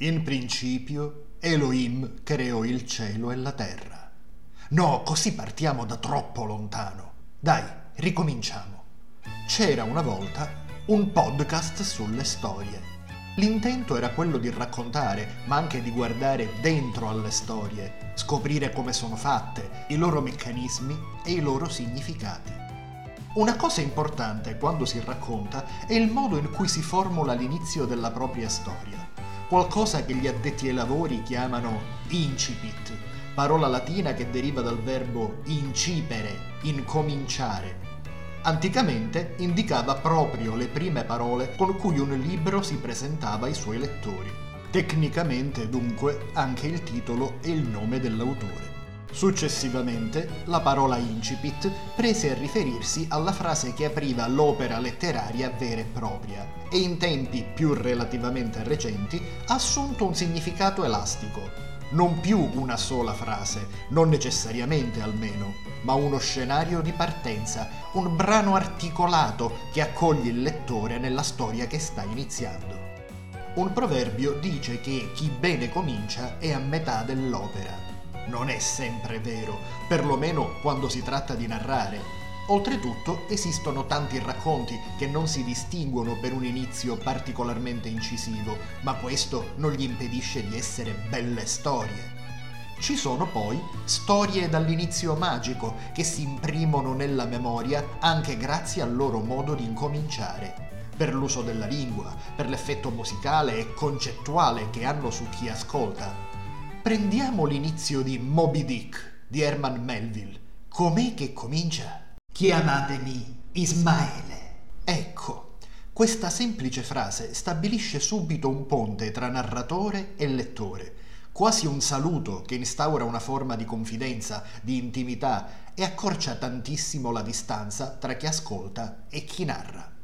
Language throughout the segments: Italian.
In principio Elohim creò il cielo e la terra. No, così partiamo da troppo lontano. Dai, ricominciamo. C'era una volta un podcast sulle storie. L'intento era quello di raccontare, ma anche di guardare dentro alle storie, scoprire come sono fatte, i loro meccanismi e i loro significati. Una cosa importante quando si racconta è il modo in cui si formula l'inizio della propria storia, qualcosa che gli addetti ai lavori chiamano incipit, parola latina che deriva dal verbo incipere, incominciare. Anticamente indicava proprio le prime parole con cui un libro si presentava ai suoi lettori. Tecnicamente, dunque, anche il titolo e il nome dell'autore. Successivamente, la parola incipit prese a riferirsi alla frase che apriva l'opera letteraria vera e propria e in tempi più relativamente recenti ha assunto un significato elastico. Non più una sola frase, non necessariamente almeno, ma uno scenario di partenza, un brano articolato che accoglie il lettore nella storia che sta iniziando. Un proverbio dice che chi bene comincia è a metà dell'opera non è sempre vero, perlomeno quando si tratta di narrare. Oltretutto esistono tanti racconti che non si distinguono per un inizio particolarmente incisivo, ma questo non gli impedisce di essere belle storie. Ci sono poi storie dall'inizio magico che si imprimono nella memoria anche grazie al loro modo di incominciare per l'uso della lingua, per l'effetto musicale e concettuale che hanno su chi ascolta. Prendiamo l'inizio di Moby Dick di Herman Melville. Com'è che comincia? Chiamatemi Ismaele. Ecco, questa semplice frase stabilisce subito un ponte tra narratore e lettore, quasi un saluto che instaura una forma di confidenza, di intimità e accorcia tantissimo la distanza tra chi ascolta e chi narra.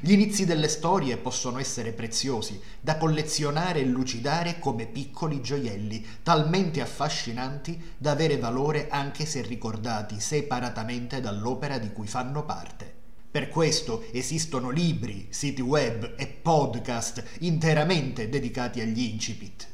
Gli inizi delle storie possono essere preziosi, da collezionare e lucidare come piccoli gioielli, talmente affascinanti da avere valore anche se ricordati separatamente dall'opera di cui fanno parte. Per questo esistono libri, siti web e podcast interamente dedicati agli incipit.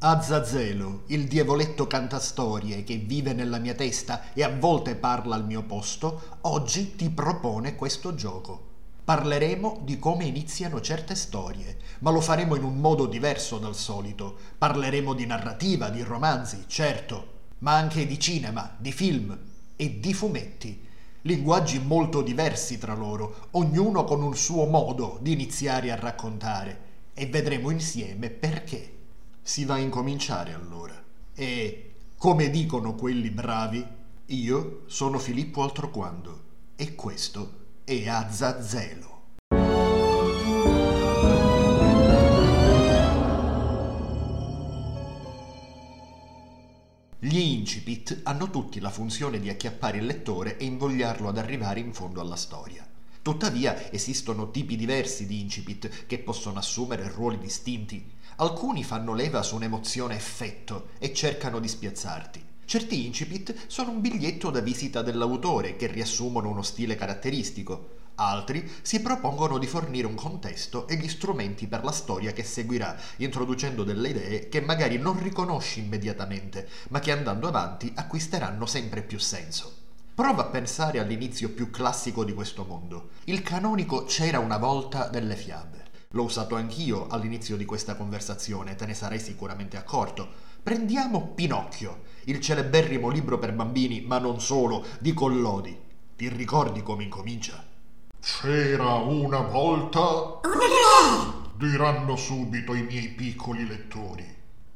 Azzazelo, il diavoletto cantastorie che vive nella mia testa e a volte parla al mio posto, oggi ti propone questo gioco. Parleremo di come iniziano certe storie, ma lo faremo in un modo diverso dal solito. Parleremo di narrativa, di romanzi, certo, ma anche di cinema, di film e di fumetti. Linguaggi molto diversi tra loro, ognuno con un suo modo di iniziare a raccontare. E vedremo insieme perché. Si va a incominciare allora. E, come dicono quelli bravi, io sono Filippo Altroquando e questo e Azzazelo. Gli incipit hanno tutti la funzione di acchiappare il lettore e invogliarlo ad arrivare in fondo alla storia. Tuttavia esistono tipi diversi di incipit che possono assumere ruoli distinti. Alcuni fanno leva su un'emozione effetto e cercano di spiazzarti. Certi incipit sono un biglietto da visita dell'autore che riassumono uno stile caratteristico. Altri si propongono di fornire un contesto e gli strumenti per la storia che seguirà, introducendo delle idee che magari non riconosci immediatamente, ma che andando avanti acquisteranno sempre più senso. Prova a pensare all'inizio più classico di questo mondo. Il canonico C'era una volta delle fiabe. L'ho usato anch'io all'inizio di questa conversazione, te ne sarei sicuramente accorto. Prendiamo Pinocchio, il celeberrimo libro per bambini, ma non solo, di Collodi. Ti ricordi come incomincia? C'era una volta... Re! Diranno subito i miei piccoli lettori.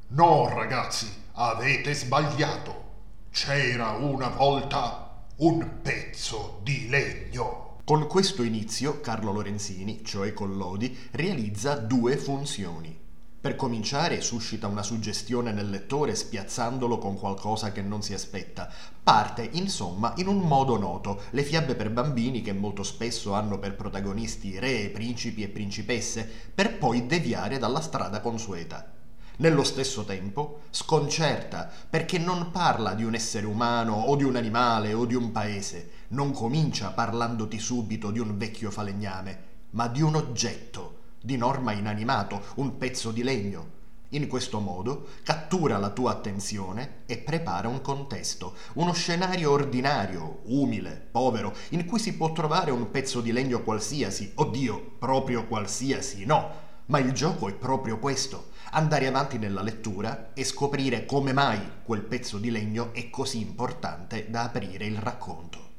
No, ragazzi, avete sbagliato. C'era una volta un pezzo di legno. Con questo inizio Carlo Lorenzini, cioè Collodi, realizza due funzioni. Per cominciare suscita una suggestione nel lettore spiazzandolo con qualcosa che non si aspetta. Parte, insomma, in un modo noto, le fiabe per bambini che molto spesso hanno per protagonisti re, principi e principesse, per poi deviare dalla strada consueta. Nello stesso tempo sconcerta perché non parla di un essere umano o di un animale o di un paese, non comincia parlandoti subito di un vecchio falegname, ma di un oggetto, di norma inanimato, un pezzo di legno. In questo modo cattura la tua attenzione e prepara un contesto, uno scenario ordinario, umile, povero, in cui si può trovare un pezzo di legno qualsiasi, oddio, proprio qualsiasi, no, ma il gioco è proprio questo, andare avanti nella lettura e scoprire come mai quel pezzo di legno è così importante da aprire il racconto.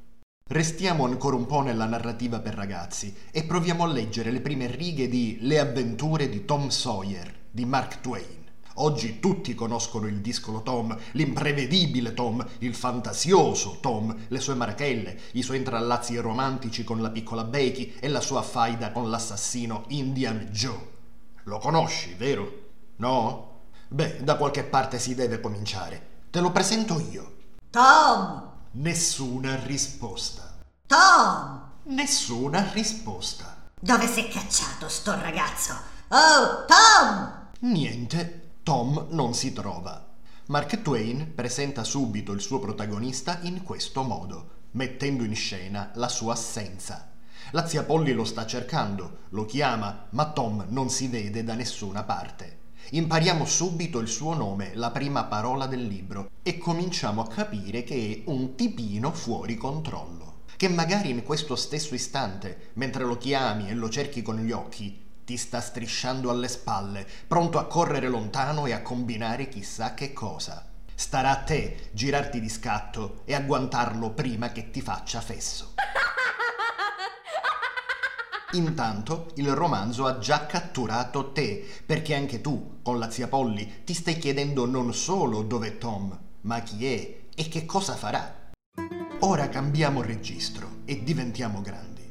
Restiamo ancora un po' nella narrativa per ragazzi e proviamo a leggere le prime righe di Le avventure di Tom Sawyer di Mark Twain. Oggi tutti conoscono il discolo Tom, l'imprevedibile Tom, il fantasioso Tom, le sue marachelle, i suoi intrallazzi romantici con la piccola Becky e la sua faida con l'assassino Indian Joe. Lo conosci, vero? No? Beh, da qualche parte si deve cominciare. Te lo presento io. Tom! Nessuna risposta. Tom! Nessuna risposta. Dove si è cacciato sto ragazzo? Oh, Tom! Niente, Tom non si trova. Mark Twain presenta subito il suo protagonista in questo modo, mettendo in scena la sua assenza. La zia Polly lo sta cercando, lo chiama, ma Tom non si vede da nessuna parte. Impariamo subito il suo nome, la prima parola del libro, e cominciamo a capire che è un tipino fuori controllo. Che magari in questo stesso istante, mentre lo chiami e lo cerchi con gli occhi, ti sta strisciando alle spalle, pronto a correre lontano e a combinare chissà che cosa. Starà a te girarti di scatto e agguantarlo prima che ti faccia fesso. Intanto il romanzo ha già catturato te, perché anche tu, con la zia Polly, ti stai chiedendo non solo dov'è Tom, ma chi è e che cosa farà. Ora cambiamo registro e diventiamo grandi.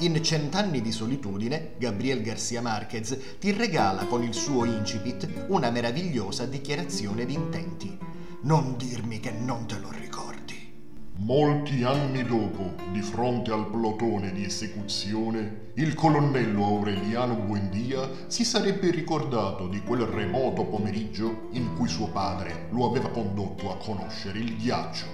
In Cent'anni di solitudine, Gabriel Garcia Marquez ti regala con il suo incipit una meravigliosa dichiarazione di intenti. Non dirmi che non te lo ricordi. Molti anni dopo, di fronte al plotone di esecuzione, il colonnello Aureliano Buendia si sarebbe ricordato di quel remoto pomeriggio in cui suo padre lo aveva condotto a conoscere il ghiaccio.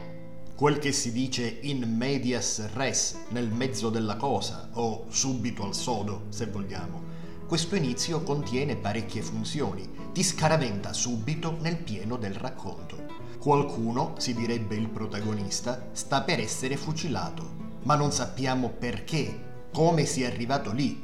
Quel che si dice in medias res, nel mezzo della cosa, o subito al sodo, se vogliamo. Questo inizio contiene parecchie funzioni, ti scaraventa subito nel pieno del racconto. Qualcuno, si direbbe il protagonista, sta per essere fucilato, ma non sappiamo perché, come sia arrivato lì.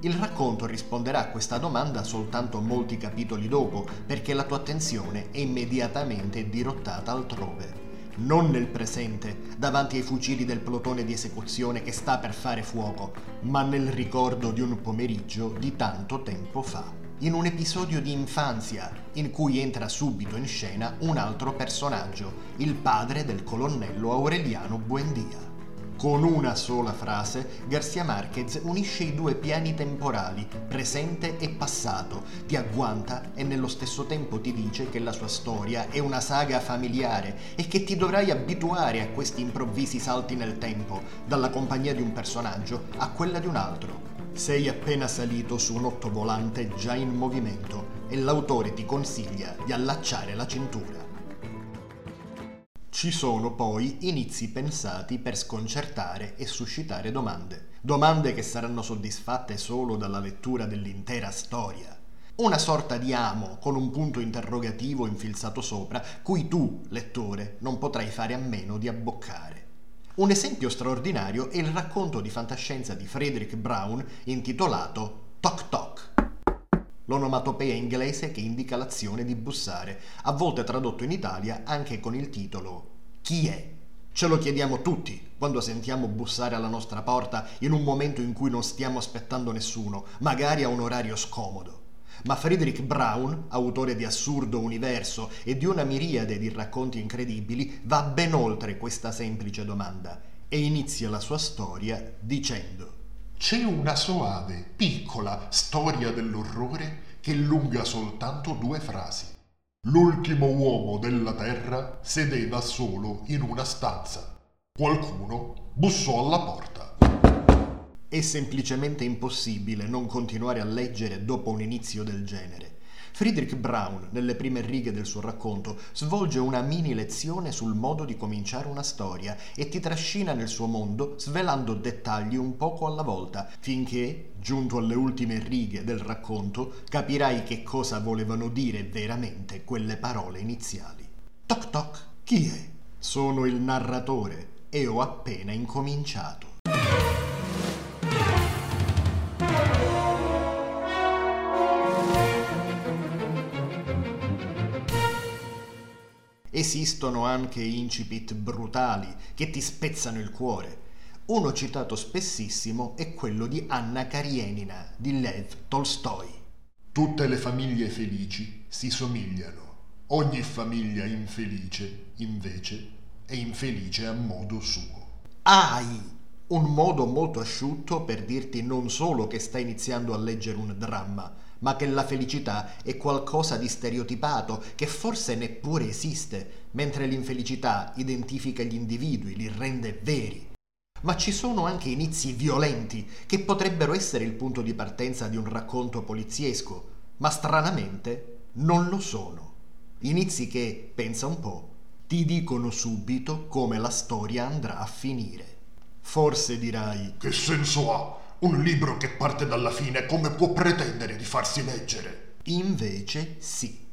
Il racconto risponderà a questa domanda soltanto molti capitoli dopo, perché la tua attenzione è immediatamente dirottata altrove. Non nel presente, davanti ai fucili del plotone di esecuzione che sta per fare fuoco, ma nel ricordo di un pomeriggio di tanto tempo fa in un episodio di infanzia in cui entra subito in scena un altro personaggio, il padre del colonnello Aureliano Buendia. Con una sola frase, Garcia Marquez unisce i due piani temporali, presente e passato, ti agguanta e nello stesso tempo ti dice che la sua storia è una saga familiare e che ti dovrai abituare a questi improvvisi salti nel tempo, dalla compagnia di un personaggio a quella di un altro, sei appena salito su un ottovolante già in movimento e l'autore ti consiglia di allacciare la cintura. Ci sono poi inizi pensati per sconcertare e suscitare domande, domande che saranno soddisfatte solo dalla lettura dell'intera storia. Una sorta di amo con un punto interrogativo infilzato sopra, cui tu, lettore, non potrai fare a meno di abboccare. Un esempio straordinario è il racconto di fantascienza di Frederick Brown intitolato Toc Toc. L'onomatopea inglese che indica l'azione di bussare, a volte tradotto in Italia anche con il titolo Chi è? Ce lo chiediamo tutti quando sentiamo bussare alla nostra porta in un momento in cui non stiamo aspettando nessuno, magari a un orario scomodo. Ma Friedrich Brown, autore di Assurdo Universo e di una miriade di racconti incredibili, va ben oltre questa semplice domanda e inizia la sua storia dicendo C'è una soave, piccola storia dell'orrore che lunga soltanto due frasi. L'ultimo uomo della Terra sedeva solo in una stanza. Qualcuno bussò alla porta. È semplicemente impossibile non continuare a leggere dopo un inizio del genere. Friedrich Braun, nelle prime righe del suo racconto, svolge una mini lezione sul modo di cominciare una storia e ti trascina nel suo mondo svelando dettagli un poco alla volta, finché, giunto alle ultime righe del racconto, capirai che cosa volevano dire veramente quelle parole iniziali. Toc toc, chi è? Sono il narratore e ho appena incominciato. Esistono anche incipit brutali che ti spezzano il cuore. Uno citato spessissimo è quello di Anna Karenina di Lev Tolstoi. Tutte le famiglie felici si somigliano. Ogni famiglia infelice, invece, è infelice a modo suo. Hai un modo molto asciutto per dirti non solo che stai iniziando a leggere un dramma, ma che la felicità è qualcosa di stereotipato che forse neppure esiste, mentre l'infelicità identifica gli individui, li rende veri. Ma ci sono anche inizi violenti che potrebbero essere il punto di partenza di un racconto poliziesco, ma stranamente non lo sono. Inizi che, pensa un po', ti dicono subito come la storia andrà a finire. Forse dirai Che senso ha? Un libro che parte dalla fine come può pretendere di farsi leggere? Invece sì.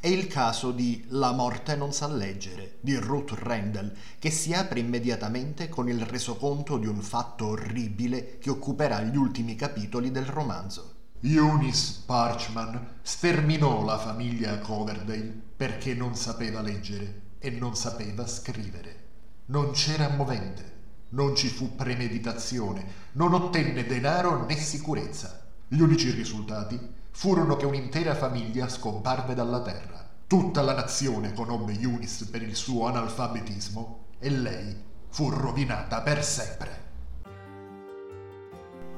È il caso di La morte non sa leggere di Ruth Rendell, che si apre immediatamente con il resoconto di un fatto orribile che occuperà gli ultimi capitoli del romanzo. Eunice Parchman sterminò la famiglia Coverdale perché non sapeva leggere e non sapeva scrivere. Non c'era movente non ci fu premeditazione, non ottenne denaro né sicurezza. Gli unici risultati furono che un'intera famiglia scomparve dalla terra. Tutta la nazione conobbe Eunice per il suo analfabetismo e lei fu rovinata per sempre.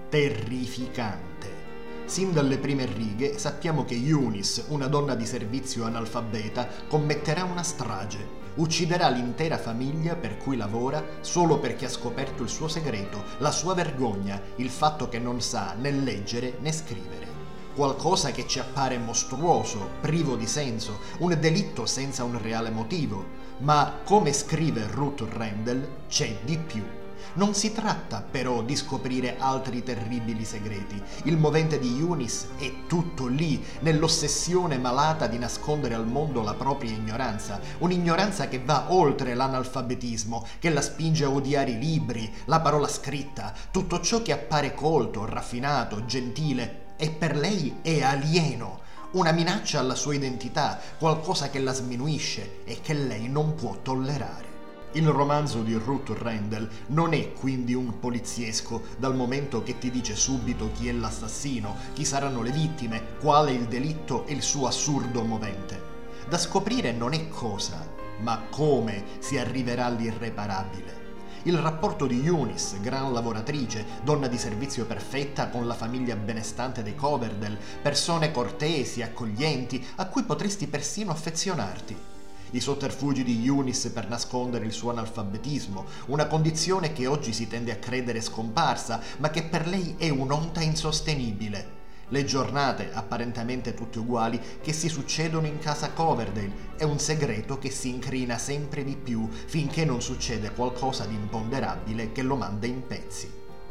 Terrificante. Sin dalle prime righe sappiamo che Eunice, una donna di servizio analfabeta, commetterà una strage ucciderà l'intera famiglia per cui lavora solo perché ha scoperto il suo segreto, la sua vergogna, il fatto che non sa né leggere né scrivere. Qualcosa che ci appare mostruoso, privo di senso, un delitto senza un reale motivo. Ma, come scrive Ruth Rendell, c'è di più. Non si tratta però di scoprire altri terribili segreti. Il movente di Eunice è tutto lì, nell'ossessione malata di nascondere al mondo la propria ignoranza, un'ignoranza che va oltre l'analfabetismo, che la spinge a odiare i libri, la parola scritta, tutto ciò che appare colto, raffinato, gentile e per lei è alieno una minaccia alla sua identità, qualcosa che la sminuisce e che lei non può tollerare. Il romanzo di Ruth Rendell non è quindi un poliziesco, dal momento che ti dice subito chi è l'assassino, chi saranno le vittime, quale il delitto e il suo assurdo movente. Da scoprire non è cosa, ma come si arriverà all'irreparabile. Il rapporto di Eunice, gran lavoratrice, donna di servizio perfetta con la famiglia benestante dei Coverdell, persone cortesi, accoglienti, a cui potresti persino affezionarti i sotterfugi di Eunice per nascondere il suo analfabetismo, una condizione che oggi si tende a credere scomparsa, ma che per lei è un'onta insostenibile. Le giornate, apparentemente tutte uguali, che si succedono in casa Coverdale è un segreto che si incrina sempre di più finché non succede qualcosa di imponderabile che lo manda in pezzi.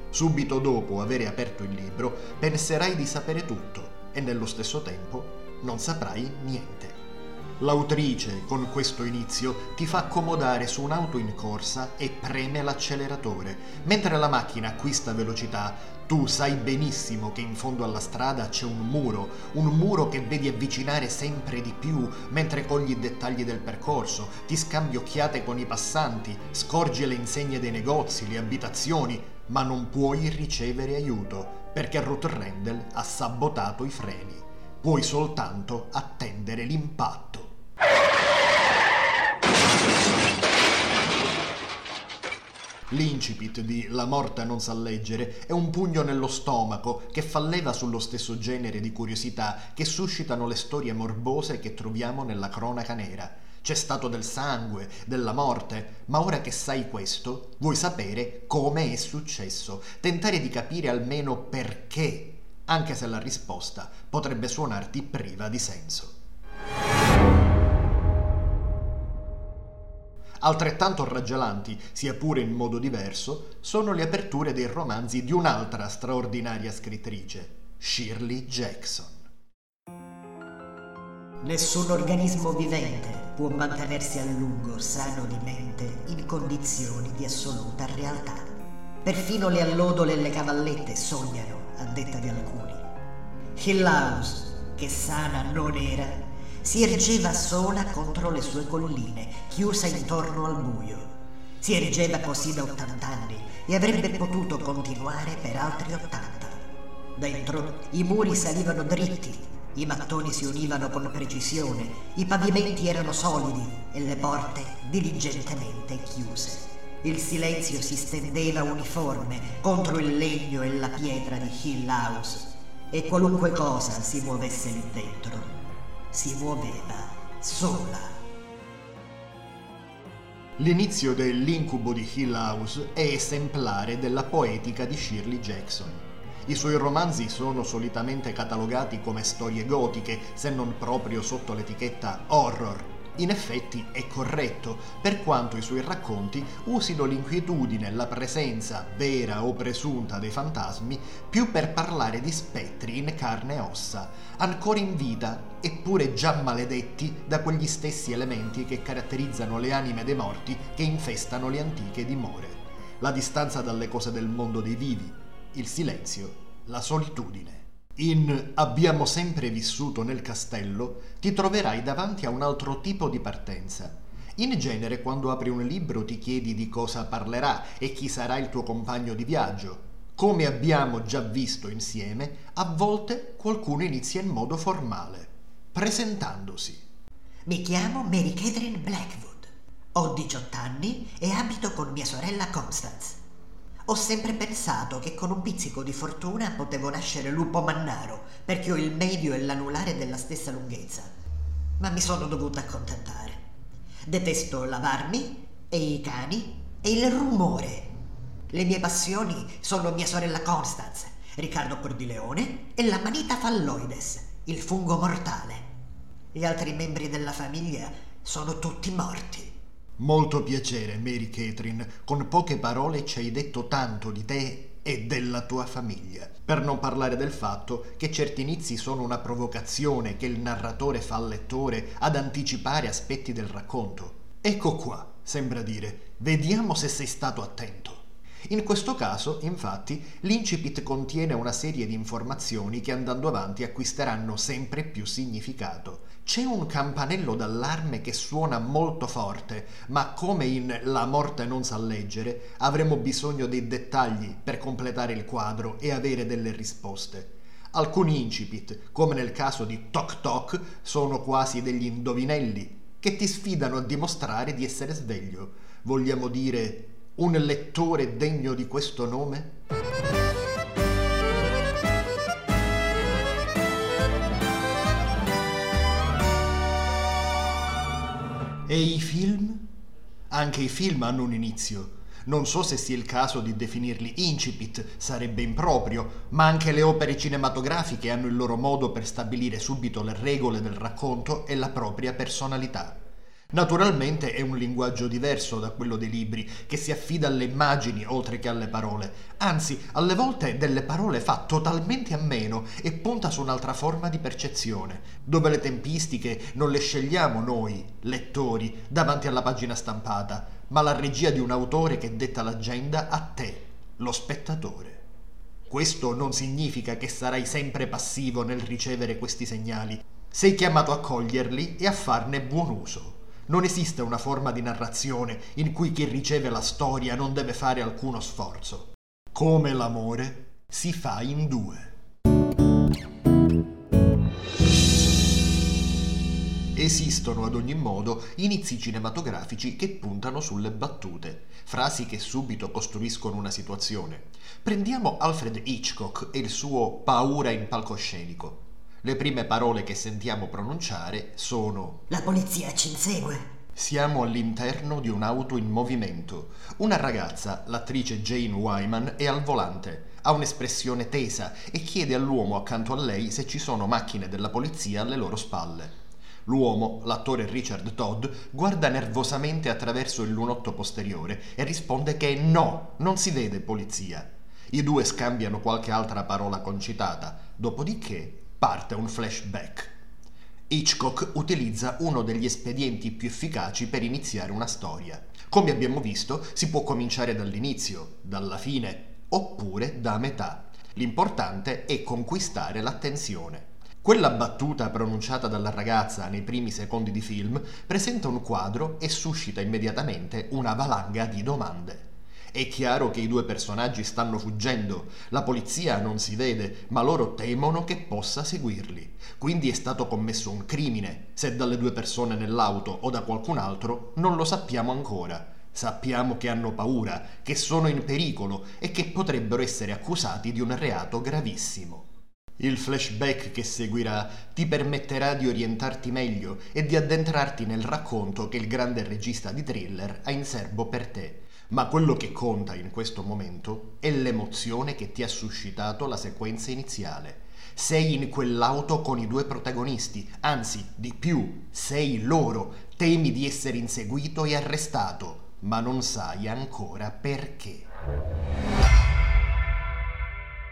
Subito dopo avere aperto il libro, penserai di sapere tutto e nello stesso tempo non saprai niente. L'autrice, con questo inizio, ti fa accomodare su un'auto in corsa e preme l'acceleratore. Mentre la macchina acquista velocità, tu sai benissimo che in fondo alla strada c'è un muro, un muro che vedi avvicinare sempre di più mentre cogli i dettagli del percorso, ti scambi occhiate con i passanti, scorgi le insegne dei negozi, le abitazioni, ma non puoi ricevere aiuto perché Ruth Rendell ha sabotato i freni. Puoi soltanto attendere l'impatto. L'incipit di La morta non sa leggere è un pugno nello stomaco che fa leva sullo stesso genere di curiosità che suscitano le storie morbose che troviamo nella cronaca nera. C'è stato del sangue, della morte, ma ora che sai questo, vuoi sapere come è successo, tentare di capire almeno perché anche se la risposta potrebbe suonarti priva di senso. Altrettanto raggelanti, sia pure in modo diverso, sono le aperture dei romanzi di un'altra straordinaria scrittrice, Shirley Jackson. Nessun organismo vivente può mantenersi a lungo sano di mente in condizioni di assoluta realtà. Perfino le allodole e le cavallette sognano, a detta di alcuni. Hill House, che sana non era, si ergeva sola contro le sue colline, chiusa intorno al buio. Si ergeva così da 80 anni e avrebbe potuto continuare per altri 80. Dentro i muri salivano dritti i mattoni si univano con precisione, i pavimenti erano solidi e le porte diligentemente chiuse. Il silenzio si stendeva uniforme contro il legno e la pietra di Hill House e qualunque cosa si muovesse lì dentro, si muoveva sola. L'inizio dell'incubo di Hill House è esemplare della poetica di Shirley Jackson. I suoi romanzi sono solitamente catalogati come storie gotiche, se non proprio sotto l'etichetta horror. In effetti è corretto, per quanto i suoi racconti usino l'inquietudine, la presenza, vera o presunta, dei fantasmi, più per parlare di spettri in carne e ossa, ancora in vita, eppure già maledetti da quegli stessi elementi che caratterizzano le anime dei morti che infestano le antiche dimore. La distanza dalle cose del mondo dei vivi, il silenzio, la solitudine. In Abbiamo sempre vissuto nel castello ti troverai davanti a un altro tipo di partenza. In genere quando apri un libro ti chiedi di cosa parlerà e chi sarà il tuo compagno di viaggio. Come abbiamo già visto insieme, a volte qualcuno inizia in modo formale, presentandosi. Mi chiamo Mary Catherine Blackwood. Ho 18 anni e abito con mia sorella Constance. Ho sempre pensato che con un pizzico di fortuna potevo nascere lupo mannaro, perché ho il medio e l'anulare della stessa lunghezza. Ma mi sono dovuta accontentare. Detesto lavarmi e i cani e il rumore. Le mie passioni sono mia sorella Constance, Riccardo Cordileone e la manita falloides, il fungo mortale. Gli altri membri della famiglia sono tutti morti. Molto piacere, Mary Catherine. Con poche parole ci hai detto tanto di te e della tua famiglia. Per non parlare del fatto che certi inizi sono una provocazione che il narratore fa al lettore ad anticipare aspetti del racconto. Ecco qua, sembra dire, vediamo se sei stato attento. In questo caso, infatti, l'incipit contiene una serie di informazioni che andando avanti acquisteranno sempre più significato. C'è un campanello d'allarme che suona molto forte, ma come in La morte non sa leggere, avremo bisogno dei dettagli per completare il quadro e avere delle risposte. Alcuni incipit, come nel caso di Toc Toc, sono quasi degli indovinelli che ti sfidano a dimostrare di essere sveglio. Vogliamo dire un lettore degno di questo nome? E i film? Anche i film hanno un inizio. Non so se sia il caso di definirli incipit, sarebbe improprio, ma anche le opere cinematografiche hanno il loro modo per stabilire subito le regole del racconto e la propria personalità. Naturalmente è un linguaggio diverso da quello dei libri, che si affida alle immagini oltre che alle parole. Anzi, alle volte delle parole fa totalmente a meno e punta su un'altra forma di percezione, dove le tempistiche non le scegliamo noi, lettori, davanti alla pagina stampata, ma la regia di un autore che detta l'agenda a te, lo spettatore. Questo non significa che sarai sempre passivo nel ricevere questi segnali. Sei chiamato a coglierli e a farne buon uso. Non esiste una forma di narrazione in cui chi riceve la storia non deve fare alcuno sforzo. Come l'amore si fa in due. Esistono ad ogni modo inizi cinematografici che puntano sulle battute, frasi che subito costruiscono una situazione. Prendiamo Alfred Hitchcock e il suo paura in palcoscenico. Le prime parole che sentiamo pronunciare sono La polizia ci insegue. Siamo all'interno di un'auto in movimento. Una ragazza, l'attrice Jane Wyman, è al volante. ha un'espressione tesa e chiede all'uomo accanto a lei se ci sono macchine della polizia alle loro spalle. L'uomo, l'attore Richard Todd, guarda nervosamente attraverso il lunotto posteriore e risponde che no, non si vede polizia. I due scambiano qualche altra parola concitata, dopodiché parte un flashback. Hitchcock utilizza uno degli espedienti più efficaci per iniziare una storia. Come abbiamo visto, si può cominciare dall'inizio, dalla fine, oppure da metà. L'importante è conquistare l'attenzione. Quella battuta pronunciata dalla ragazza nei primi secondi di film presenta un quadro e suscita immediatamente una valanga di domande. È chiaro che i due personaggi stanno fuggendo, la polizia non si vede, ma loro temono che possa seguirli. Quindi è stato commesso un crimine, se dalle due persone nell'auto o da qualcun altro non lo sappiamo ancora. Sappiamo che hanno paura, che sono in pericolo e che potrebbero essere accusati di un reato gravissimo. Il flashback che seguirà ti permetterà di orientarti meglio e di addentrarti nel racconto che il grande regista di thriller ha in serbo per te ma quello che conta in questo momento è l'emozione che ti ha suscitato la sequenza iniziale. Sei in quell'auto con i due protagonisti, anzi di più, sei loro, temi di essere inseguito e arrestato, ma non sai ancora perché.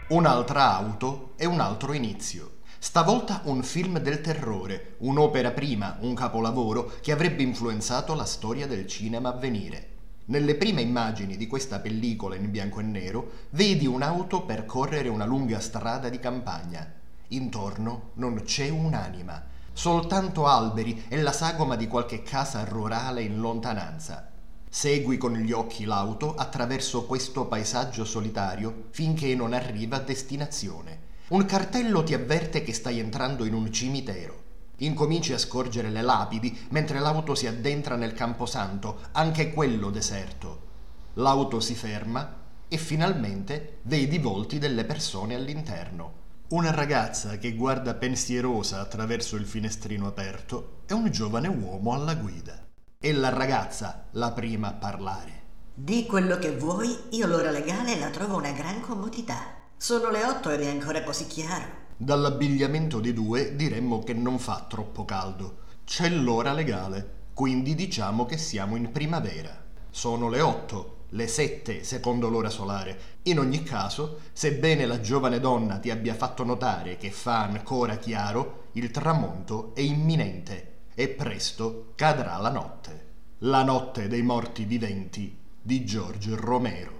Un'altra auto e un altro inizio. Stavolta un film del terrore, un'opera prima, un capolavoro che avrebbe influenzato la storia del cinema a venire. Nelle prime immagini di questa pellicola in bianco e nero vedi un'auto percorrere una lunga strada di campagna. Intorno non c'è un'anima, soltanto alberi e la sagoma di qualche casa rurale in lontananza. Segui con gli occhi l'auto attraverso questo paesaggio solitario finché non arriva a destinazione. Un cartello ti avverte che stai entrando in un cimitero. Incominci a scorgere le lapidi mentre l'auto si addentra nel camposanto, anche quello deserto. L'auto si ferma e finalmente vedi i volti delle persone all'interno. Una ragazza che guarda pensierosa attraverso il finestrino aperto e un giovane uomo alla guida. È la ragazza la prima a parlare. Di quello che vuoi, io l'ora legale la trovo una gran comodità. Sono le otto ed è ancora così chiaro. Dall'abbigliamento dei due diremmo che non fa troppo caldo. C'è l'ora legale, quindi diciamo che siamo in primavera. Sono le 8, le 7 secondo l'ora solare. In ogni caso, sebbene la giovane donna ti abbia fatto notare che fa ancora chiaro, il tramonto è imminente e presto cadrà la notte. La notte dei morti viventi di George Romero.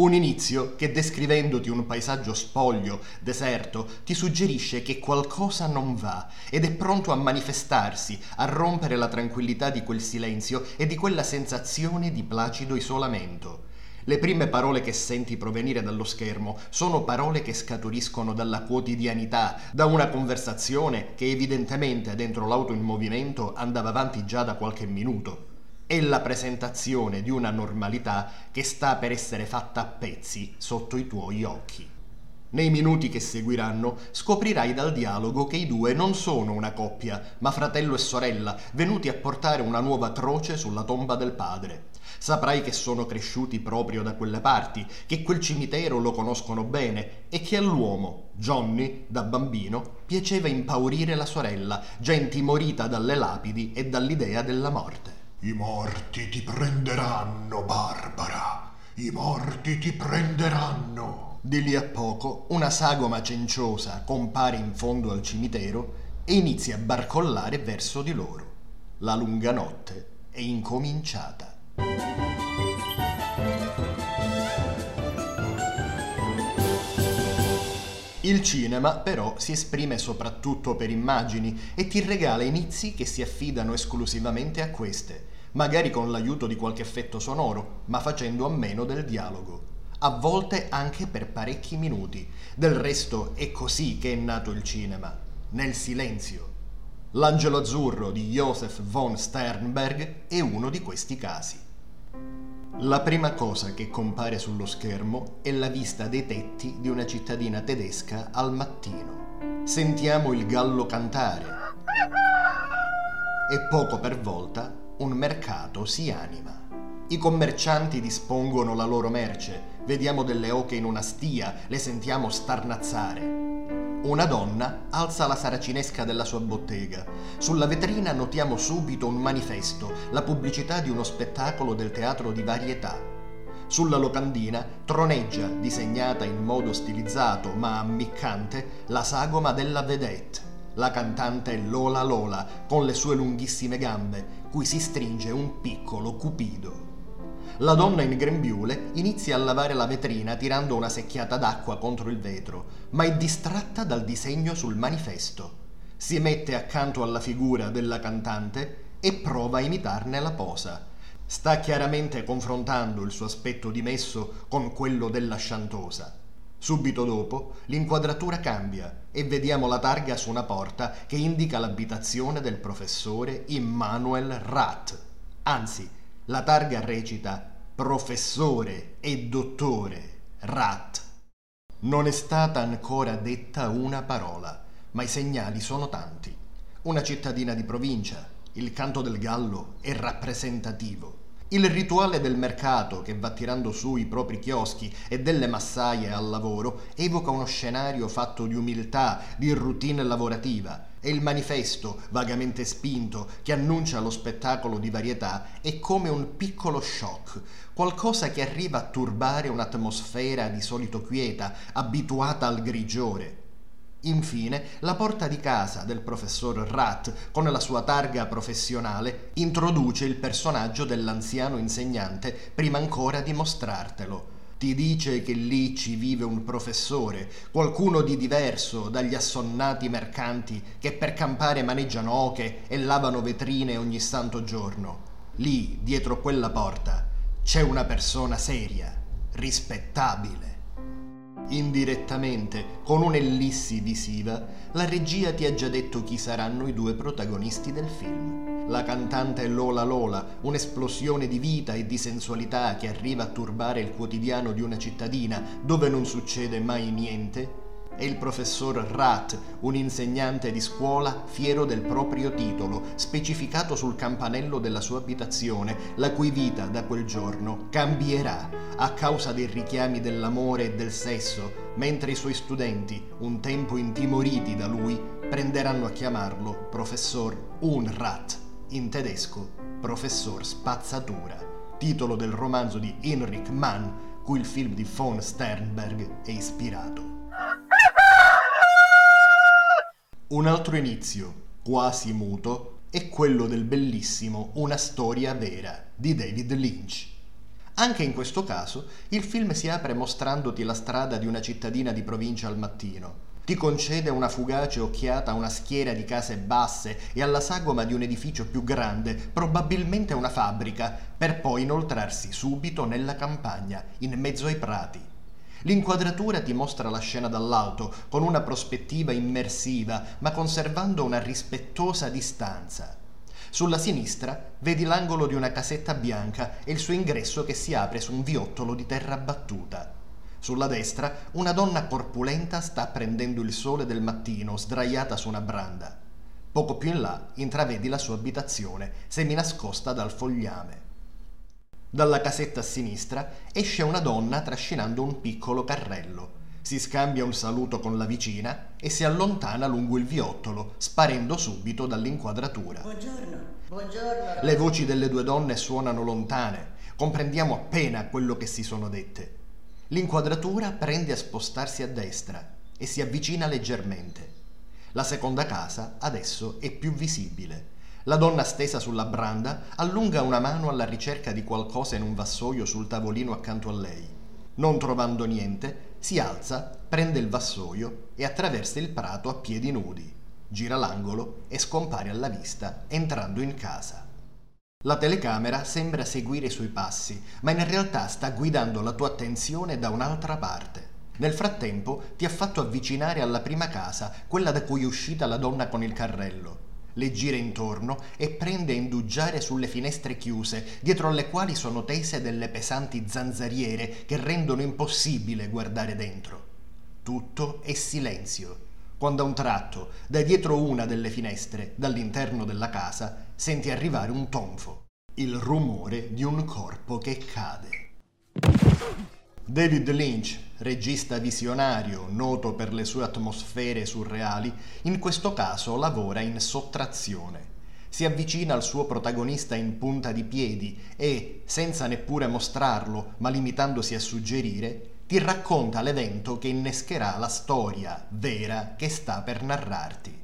Un inizio che descrivendoti un paesaggio spoglio, deserto, ti suggerisce che qualcosa non va ed è pronto a manifestarsi, a rompere la tranquillità di quel silenzio e di quella sensazione di placido isolamento. Le prime parole che senti provenire dallo schermo sono parole che scaturiscono dalla quotidianità, da una conversazione che evidentemente dentro l'auto in movimento andava avanti già da qualche minuto è la presentazione di una normalità che sta per essere fatta a pezzi sotto i tuoi occhi. Nei minuti che seguiranno scoprirai dal dialogo che i due non sono una coppia, ma fratello e sorella, venuti a portare una nuova croce sulla tomba del padre. Saprai che sono cresciuti proprio da quelle parti, che quel cimitero lo conoscono bene e che all'uomo, Johnny, da bambino, piaceva impaurire la sorella, già intimorita dalle lapidi e dall'idea della morte. I morti ti prenderanno, Barbara. I morti ti prenderanno. Di lì a poco una sagoma cenciosa compare in fondo al cimitero e inizia a barcollare verso di loro. La lunga notte è incominciata. Il cinema però si esprime soprattutto per immagini e ti regala inizi che si affidano esclusivamente a queste, magari con l'aiuto di qualche effetto sonoro, ma facendo a meno del dialogo. A volte anche per parecchi minuti. Del resto è così che è nato il cinema, nel silenzio. L'angelo azzurro di Joseph von Sternberg è uno di questi casi. La prima cosa che compare sullo schermo è la vista dei tetti di una cittadina tedesca al mattino. Sentiamo il gallo cantare e poco per volta un mercato si anima. I commercianti dispongono la loro merce, Vediamo delle oche in una stia, le sentiamo starnazzare. Una donna alza la saracinesca della sua bottega. Sulla vetrina notiamo subito un manifesto, la pubblicità di uno spettacolo del teatro di varietà. Sulla locandina troneggia, disegnata in modo stilizzato ma ammiccante, la sagoma della vedette, la cantante Lola Lola, con le sue lunghissime gambe, cui si stringe un piccolo cupido. La donna in grembiule inizia a lavare la vetrina tirando una secchiata d'acqua contro il vetro, ma è distratta dal disegno sul manifesto. Si mette accanto alla figura della cantante e prova a imitarne la posa. Sta chiaramente confrontando il suo aspetto dimesso con quello della sciantosa. Subito dopo l'inquadratura cambia e vediamo la targa su una porta che indica l'abitazione del professore Immanuel Rath. Anzi, la targa recita professore e dottore Rat. Non è stata ancora detta una parola, ma i segnali sono tanti. Una cittadina di provincia, il canto del gallo è rappresentativo. Il rituale del mercato che va tirando su i propri chioschi e delle massaie al lavoro evoca uno scenario fatto di umiltà, di routine lavorativa e il manifesto, vagamente spinto, che annuncia lo spettacolo di varietà, è come un piccolo shock, qualcosa che arriva a turbare un'atmosfera di solito quieta, abituata al grigiore. Infine, la porta di casa del professor Rat, con la sua targa professionale, introduce il personaggio dell'anziano insegnante prima ancora di mostrartelo. Ti dice che lì ci vive un professore, qualcuno di diverso dagli assonnati mercanti che per campare maneggiano oche e lavano vetrine ogni santo giorno. Lì, dietro quella porta, c'è una persona seria, rispettabile Indirettamente, con un'ellissi visiva, la regia ti ha già detto chi saranno i due protagonisti del film. La cantante Lola Lola, un'esplosione di vita e di sensualità che arriva a turbare il quotidiano di una cittadina dove non succede mai niente, è il professor Rat, un insegnante di scuola fiero del proprio titolo, specificato sul campanello della sua abitazione, la cui vita da quel giorno cambierà a causa dei richiami dell'amore e del sesso, mentre i suoi studenti, un tempo intimoriti da lui, prenderanno a chiamarlo professor Unrat, in tedesco professor spazzatura, titolo del romanzo di Heinrich Mann, cui il film di von Sternberg è ispirato. Un altro inizio, quasi muto, è quello del bellissimo Una storia vera di David Lynch. Anche in questo caso il film si apre mostrandoti la strada di una cittadina di provincia al mattino. Ti concede una fugace occhiata a una schiera di case basse e alla sagoma di un edificio più grande, probabilmente una fabbrica, per poi inoltrarsi subito nella campagna, in mezzo ai prati. L'inquadratura ti mostra la scena dall'alto, con una prospettiva immersiva, ma conservando una rispettosa distanza. Sulla sinistra vedi l'angolo di una casetta bianca e il suo ingresso che si apre su un viottolo di terra battuta. Sulla destra una donna corpulenta sta prendendo il sole del mattino sdraiata su una branda. Poco più in là intravedi la sua abitazione, seminascosta dal fogliame. Dalla casetta a sinistra esce una donna trascinando un piccolo carrello. Si scambia un saluto con la vicina e si allontana lungo il viottolo, sparendo subito dall'inquadratura. Buongiorno, buongiorno. Le voci delle due donne suonano lontane, comprendiamo appena quello che si sono dette. L'inquadratura prende a spostarsi a destra e si avvicina leggermente. La seconda casa adesso è più visibile la donna stesa sulla branda allunga una mano alla ricerca di qualcosa in un vassoio sul tavolino accanto a lei. Non trovando niente, si alza, prende il vassoio e attraversa il prato a piedi nudi. Gira l'angolo e scompare alla vista, entrando in casa. La telecamera sembra seguire i suoi passi, ma in realtà sta guidando la tua attenzione da un'altra parte. Nel frattempo ti ha fatto avvicinare alla prima casa, quella da cui è uscita la donna con il carrello le gira intorno e prende a indugiare sulle finestre chiuse, dietro alle quali sono tese delle pesanti zanzariere che rendono impossibile guardare dentro. Tutto è silenzio. Quando a un tratto, da dietro una delle finestre, dall'interno della casa, senti arrivare un tonfo, il rumore di un corpo che cade. David Lynch, regista visionario noto per le sue atmosfere surreali, in questo caso lavora in sottrazione. Si avvicina al suo protagonista in punta di piedi e, senza neppure mostrarlo, ma limitandosi a suggerire, ti racconta l'evento che innescherà la storia vera che sta per narrarti.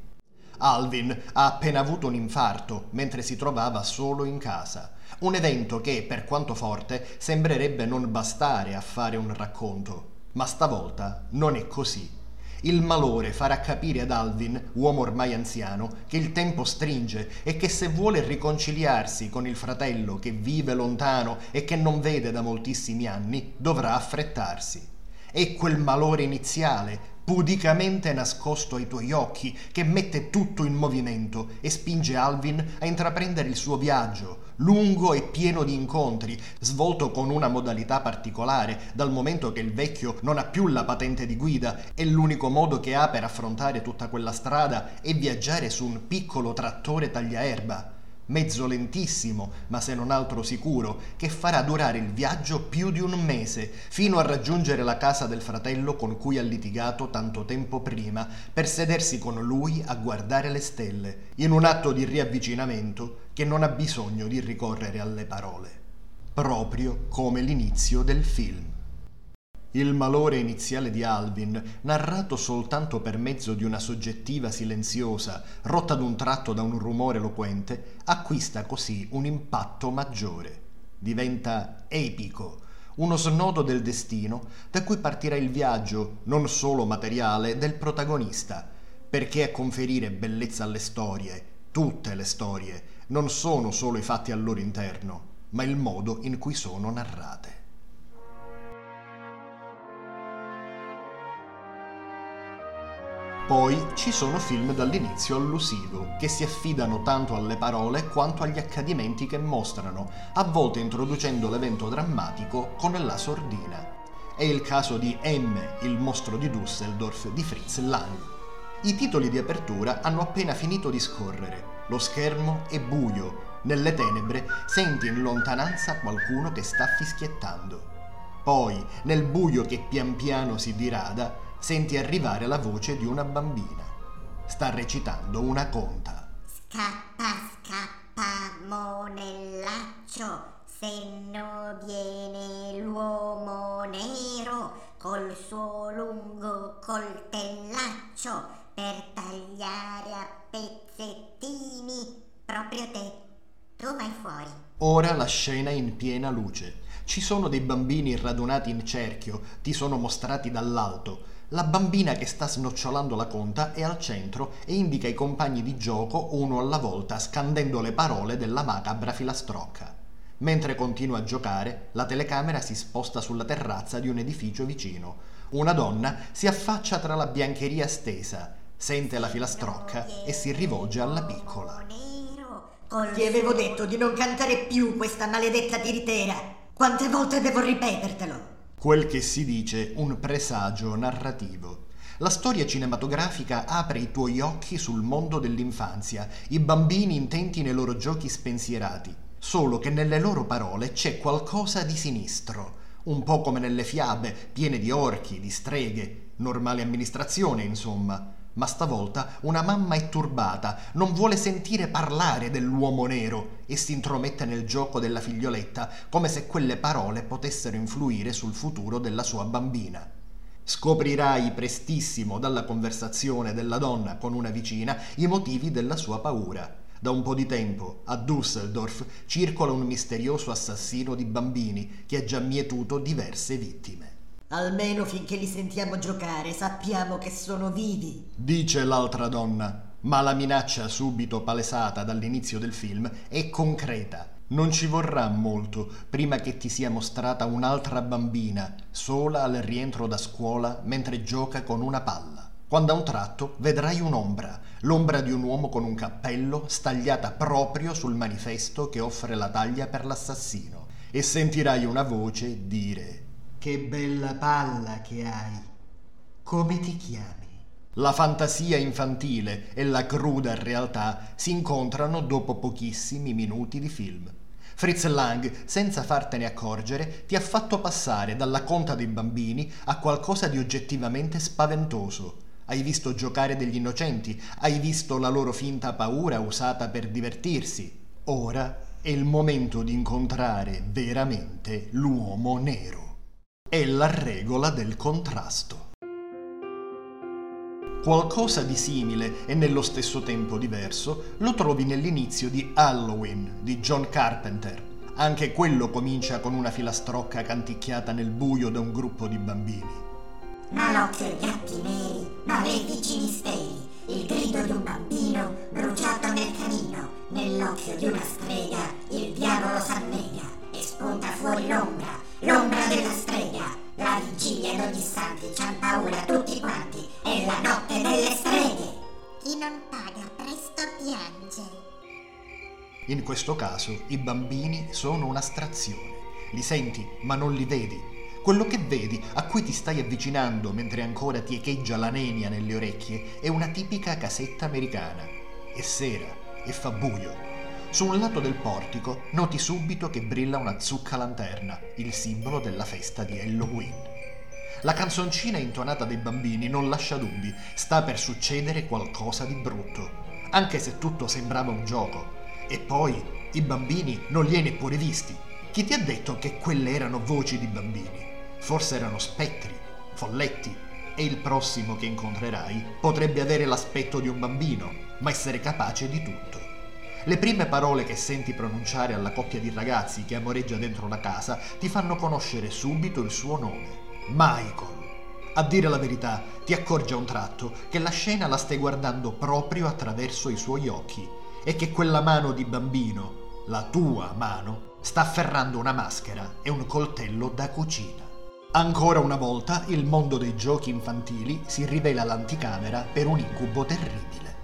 Alvin ha appena avuto un infarto mentre si trovava solo in casa. Un evento che, per quanto forte, sembrerebbe non bastare a fare un racconto. Ma stavolta non è così. Il malore farà capire ad Alvin, uomo ormai anziano, che il tempo stringe e che se vuole riconciliarsi con il fratello che vive lontano e che non vede da moltissimi anni, dovrà affrettarsi. E quel malore iniziale, pudicamente nascosto ai tuoi occhi, che mette tutto in movimento e spinge Alvin a intraprendere il suo viaggio, lungo e pieno di incontri, svolto con una modalità particolare, dal momento che il vecchio non ha più la patente di guida e l'unico modo che ha per affrontare tutta quella strada è viaggiare su un piccolo trattore tagliaerba mezzo lentissimo, ma se non altro sicuro, che farà durare il viaggio più di un mese, fino a raggiungere la casa del fratello con cui ha litigato tanto tempo prima, per sedersi con lui a guardare le stelle, in un atto di riavvicinamento che non ha bisogno di ricorrere alle parole, proprio come l'inizio del film. Il malore iniziale di Alvin, narrato soltanto per mezzo di una soggettiva silenziosa, rotta d'un tratto da un rumore eloquente, acquista così un impatto maggiore. Diventa epico, uno snodo del destino da cui partirà il viaggio, non solo materiale, del protagonista, perché a conferire bellezza alle storie, tutte le storie, non sono solo i fatti al loro interno, ma il modo in cui sono narrate. Poi ci sono film dall'inizio allusivo, che si affidano tanto alle parole quanto agli accadimenti che mostrano, a volte introducendo l'evento drammatico con la sordina. È il caso di M, il mostro di Düsseldorf di Fritz Lang. I titoli di apertura hanno appena finito di scorrere. Lo schermo è buio. Nelle tenebre senti in lontananza qualcuno che sta fischiettando. Poi, nel buio che pian piano si dirada, senti arrivare la voce di una bambina. Sta recitando una conta. Scappa, scappa, monellaccio, se no viene l'uomo nero col suo lungo coltellaccio per tagliare a pezzettini proprio te. Tu vai fuori. Ora la scena è in piena luce. Ci sono dei bambini radunati in cerchio, ti sono mostrati dall'alto la bambina che sta snocciolando la conta è al centro e indica i compagni di gioco uno alla volta scandendo le parole della macabra filastrocca. Mentre continua a giocare, la telecamera si sposta sulla terrazza di un edificio vicino. Una donna si affaccia tra la biancheria stesa, sente la filastrocca e si rivolge alla piccola. Ti avevo detto di non cantare più questa maledetta tiritera. Quante volte devo ripetertelo? Quel che si dice un presagio narrativo. La storia cinematografica apre i tuoi occhi sul mondo dell'infanzia, i bambini intenti nei loro giochi spensierati, solo che nelle loro parole c'è qualcosa di sinistro, un po' come nelle fiabe, piene di orchi, di streghe, normale amministrazione, insomma ma stavolta una mamma è turbata, non vuole sentire parlare dell'uomo nero e si intromette nel gioco della figlioletta come se quelle parole potessero influire sul futuro della sua bambina. Scoprirai prestissimo dalla conversazione della donna con una vicina i motivi della sua paura. Da un po' di tempo a Düsseldorf circola un misterioso assassino di bambini che ha già mietuto diverse vittime. Almeno finché li sentiamo giocare sappiamo che sono vivi. Dice l'altra donna, ma la minaccia subito palesata dall'inizio del film è concreta. Non ci vorrà molto prima che ti sia mostrata un'altra bambina, sola al rientro da scuola mentre gioca con una palla. Quando a un tratto vedrai un'ombra, l'ombra di un uomo con un cappello stagliata proprio sul manifesto che offre la taglia per l'assassino, e sentirai una voce dire che bella palla che hai. Come ti chiami? La fantasia infantile e la cruda realtà si incontrano dopo pochissimi minuti di film. Fritz Lang, senza fartene accorgere, ti ha fatto passare dalla conta dei bambini a qualcosa di oggettivamente spaventoso. Hai visto giocare degli innocenti, hai visto la loro finta paura usata per divertirsi. Ora è il momento di incontrare veramente l'uomo nero. È la regola del contrasto. Qualcosa di simile e nello stesso tempo diverso lo trovi nell'inizio di Halloween di John Carpenter. Anche quello comincia con una filastrocca canticchiata nel buio da un gruppo di bambini. Ma l'occhio ai gatti neri, maledici misteri, il grido di un bambino bruciato nel camino, nell'occhio di una strega il diavolo s'annega e spunta fuori l'ombra, l'ombra della strega, d'ogni santi c'han paura tutti quanti, è la notte delle streghe. Chi non paga presto piange. In questo caso i bambini sono un'astrazione. Li senti, ma non li vedi. Quello che vedi, a cui ti stai avvicinando mentre ancora ti echeggia la nenia nelle orecchie, è una tipica casetta americana. È sera e fa buio. Su un lato del portico noti subito che brilla una zucca lanterna, il simbolo della festa di Halloween. La canzoncina intonata dai bambini non lascia dubbi, sta per succedere qualcosa di brutto, anche se tutto sembrava un gioco. E poi i bambini non li hai neppure visti. Chi ti ha detto che quelle erano voci di bambini? Forse erano spettri, folletti, e il prossimo che incontrerai potrebbe avere l'aspetto di un bambino, ma essere capace di tutto. Le prime parole che senti pronunciare alla coppia di ragazzi che amoreggia dentro la casa ti fanno conoscere subito il suo nome. Michael. A dire la verità, ti accorgi a un tratto che la scena la stai guardando proprio attraverso i suoi occhi e che quella mano di bambino, la tua mano, sta afferrando una maschera e un coltello da cucina. Ancora una volta il mondo dei giochi infantili si rivela l'anticamera per un incubo terribile.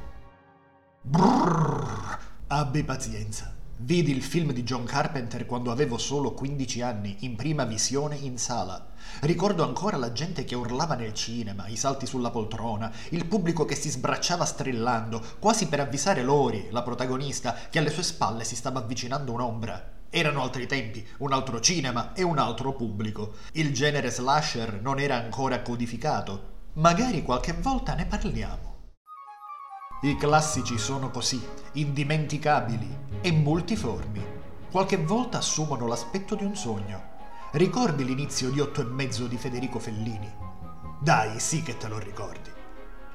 Brrr, Abbi pazienza. Vidi il film di John Carpenter quando avevo solo 15 anni, in prima visione in sala. Ricordo ancora la gente che urlava nel cinema, i salti sulla poltrona, il pubblico che si sbracciava strillando, quasi per avvisare Lori, la protagonista, che alle sue spalle si stava avvicinando un'ombra. Erano altri tempi, un altro cinema e un altro pubblico. Il genere slasher non era ancora codificato. Magari qualche volta ne parliamo. I classici sono così, indimenticabili e multiformi. Qualche volta assumono l'aspetto di un sogno. Ricordi l'inizio di Otto e mezzo di Federico Fellini? Dai, sì che te lo ricordi.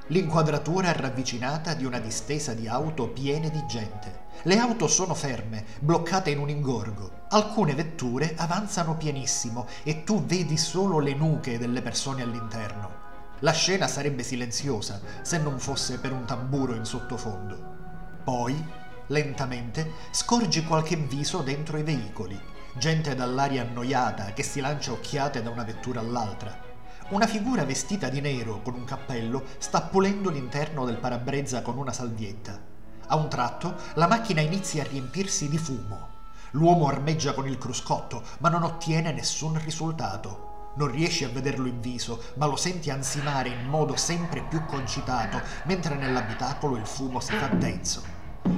L'inquadratura ravvicinata di una distesa di auto piene di gente. Le auto sono ferme, bloccate in un ingorgo. Alcune vetture avanzano pianissimo e tu vedi solo le nuche delle persone all'interno. La scena sarebbe silenziosa se non fosse per un tamburo in sottofondo. Poi, lentamente, scorgi qualche viso dentro i veicoli, gente dall'aria annoiata che si lancia occhiate da una vettura all'altra. Una figura vestita di nero con un cappello sta pulendo l'interno del parabrezza con una salvietta. A un tratto la macchina inizia a riempirsi di fumo. L'uomo armeggia con il cruscotto, ma non ottiene nessun risultato. Non riesci a vederlo in viso, ma lo senti ansimare in modo sempre più concitato, mentre nell'abitacolo il fumo si fa denso.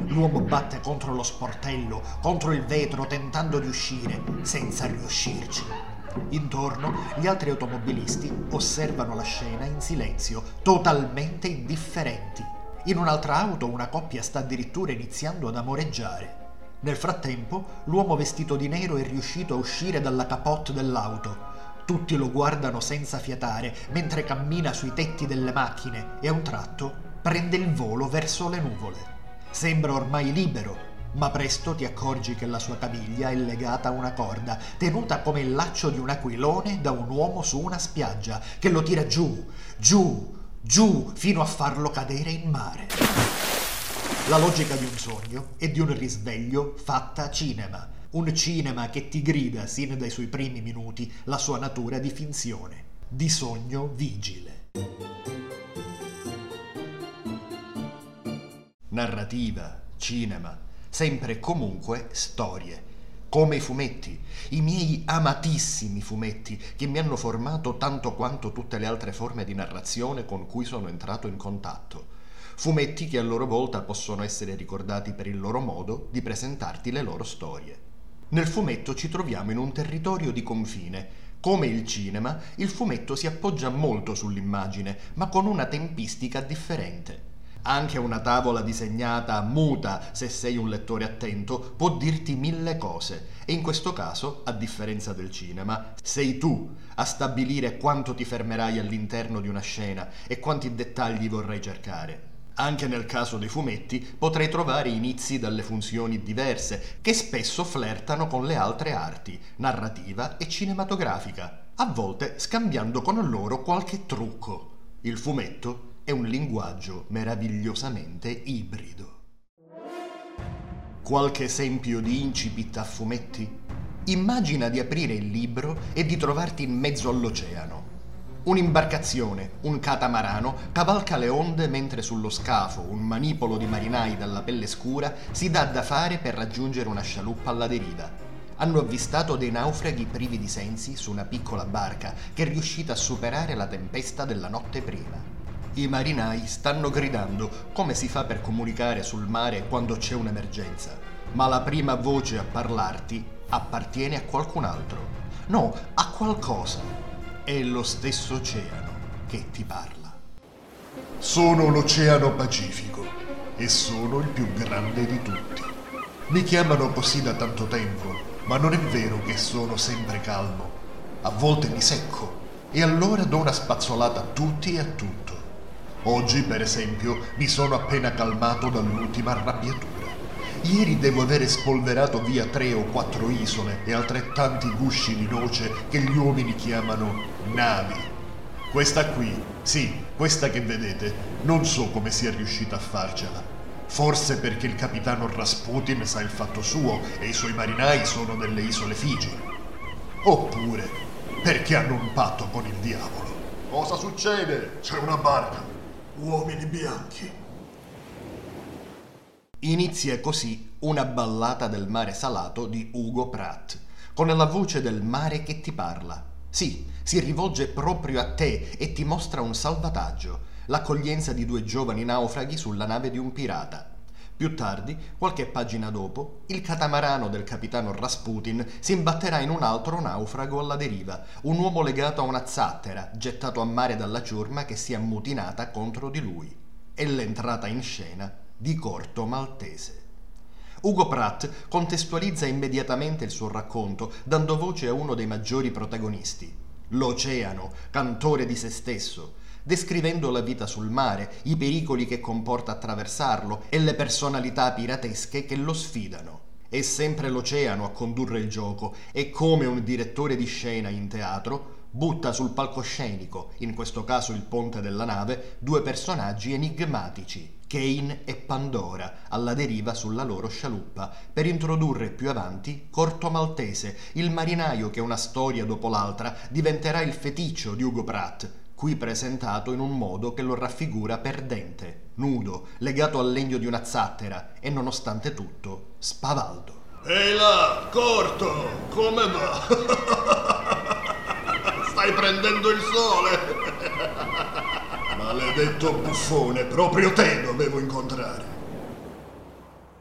L'uomo batte contro lo sportello, contro il vetro, tentando di uscire, senza riuscirci. Intorno gli altri automobilisti osservano la scena in silenzio, totalmente indifferenti. In un'altra auto una coppia sta addirittura iniziando ad amoreggiare. Nel frattempo, l'uomo vestito di nero è riuscito a uscire dalla capote dell'auto. Tutti lo guardano senza fiatare mentre cammina sui tetti delle macchine e a un tratto prende il volo verso le nuvole. Sembra ormai libero, ma presto ti accorgi che la sua caviglia è legata a una corda, tenuta come il laccio di un aquilone da un uomo su una spiaggia, che lo tira giù, giù, giù, fino a farlo cadere in mare. La logica di un sogno e di un risveglio fatta cinema un cinema che ti grida sin dai suoi primi minuti la sua natura di finzione, di sogno vigile. Narrativa, cinema, sempre e comunque storie. Come i fumetti, i miei amatissimi fumetti che mi hanno formato tanto quanto tutte le altre forme di narrazione con cui sono entrato in contatto. Fumetti che a loro volta possono essere ricordati per il loro modo di presentarti le loro storie. Nel fumetto ci troviamo in un territorio di confine. Come il cinema, il fumetto si appoggia molto sull'immagine, ma con una tempistica differente. Anche una tavola disegnata muta, se sei un lettore attento, può dirti mille cose e in questo caso, a differenza del cinema, sei tu a stabilire quanto ti fermerai all'interno di una scena e quanti dettagli vorrai cercare. Anche nel caso dei fumetti potrei trovare inizi dalle funzioni diverse che spesso flirtano con le altre arti, narrativa e cinematografica, a volte scambiando con loro qualche trucco. Il fumetto è un linguaggio meravigliosamente ibrido. Qualche esempio di incipit a fumetti? Immagina di aprire il libro e di trovarti in mezzo all'oceano. Un'imbarcazione, un catamarano, cavalca le onde mentre sullo scafo un manipolo di marinai dalla pelle scura si dà da fare per raggiungere una scialuppa alla deriva. Hanno avvistato dei naufraghi privi di sensi su una piccola barca che è riuscita a superare la tempesta della notte prima. I marinai stanno gridando come si fa per comunicare sul mare quando c'è un'emergenza, ma la prima voce a parlarti appartiene a qualcun altro. No, a qualcosa. È lo stesso oceano che ti parla. Sono l'Oceano Pacifico e sono il più grande di tutti. Mi chiamano così da tanto tempo, ma non è vero che sono sempre calmo. A volte mi secco e allora do una spazzolata a tutti e a tutto. Oggi, per esempio, mi sono appena calmato dall'ultima arrabbiatura. Ieri devo avere spolverato via tre o quattro isole e altrettanti gusci di noce che gli uomini chiamano navi. Questa qui, sì, questa che vedete, non so come sia riuscita a farcela. Forse perché il capitano Rasputin sa il fatto suo e i suoi marinai sono delle isole Figi. Oppure perché hanno un patto con il diavolo. Cosa succede? C'è una barca uomini bianchi. Inizia così una ballata del mare salato di Ugo Pratt, con la voce del mare che ti parla. Sì, si rivolge proprio a te e ti mostra un salvataggio, l'accoglienza di due giovani naufraghi sulla nave di un pirata. Più tardi, qualche pagina dopo, il catamarano del capitano Rasputin si imbatterà in un altro naufrago alla deriva, un uomo legato a una zattera, gettato a mare dalla ciurma che si è ammutinata contro di lui. E l'entrata in scena di Corto Maltese. Ugo Pratt contestualizza immediatamente il suo racconto, dando voce a uno dei maggiori protagonisti, l'oceano, cantore di se stesso, descrivendo la vita sul mare, i pericoli che comporta attraversarlo e le personalità piratesche che lo sfidano. È sempre l'oceano a condurre il gioco e come un direttore di scena in teatro butta sul palcoscenico, in questo caso il ponte della nave, due personaggi enigmatici, Kane e Pandora, alla deriva sulla loro scialuppa, per introdurre più avanti Corto Maltese, il marinaio che una storia dopo l'altra diventerà il feticcio di Ugo Pratt, qui presentato in un modo che lo raffigura perdente, nudo, legato al legno di una zattera e nonostante tutto spavaldo. Ehi là, corto, come va? Stai prendendo il sole? Maledetto buffone, proprio te dovevo incontrare.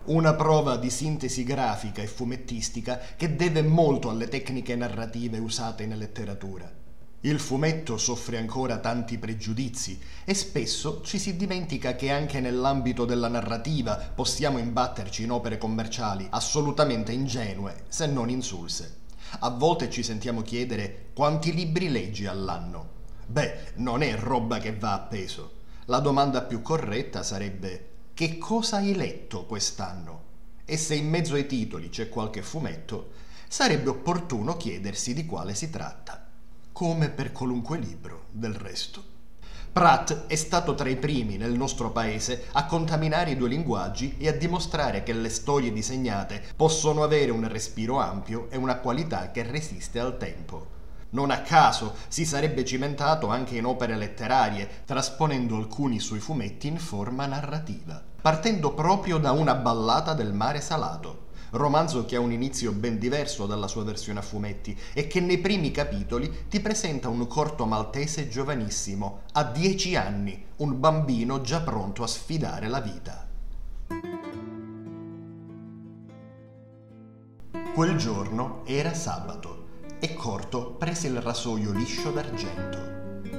Una prova di sintesi grafica e fumettistica che deve molto alle tecniche narrative usate in letteratura. Il fumetto soffre ancora tanti pregiudizi e spesso ci si dimentica che anche nell'ambito della narrativa possiamo imbatterci in opere commerciali assolutamente ingenue, se non insulse. A volte ci sentiamo chiedere quanti libri leggi all'anno. Beh, non è roba che va appeso. La domanda più corretta sarebbe che cosa hai letto quest'anno? E se in mezzo ai titoli c'è qualche fumetto, sarebbe opportuno chiedersi di quale si tratta come per qualunque libro del resto. Pratt è stato tra i primi nel nostro paese a contaminare i due linguaggi e a dimostrare che le storie disegnate possono avere un respiro ampio e una qualità che resiste al tempo. Non a caso si sarebbe cimentato anche in opere letterarie, trasponendo alcuni suoi fumetti in forma narrativa, partendo proprio da una ballata del mare salato romanzo che ha un inizio ben diverso dalla sua versione a fumetti e che nei primi capitoli ti presenta un corto maltese giovanissimo, a dieci anni, un bambino già pronto a sfidare la vita. Quel giorno era sabato e Corto prese il rasoio liscio d'argento.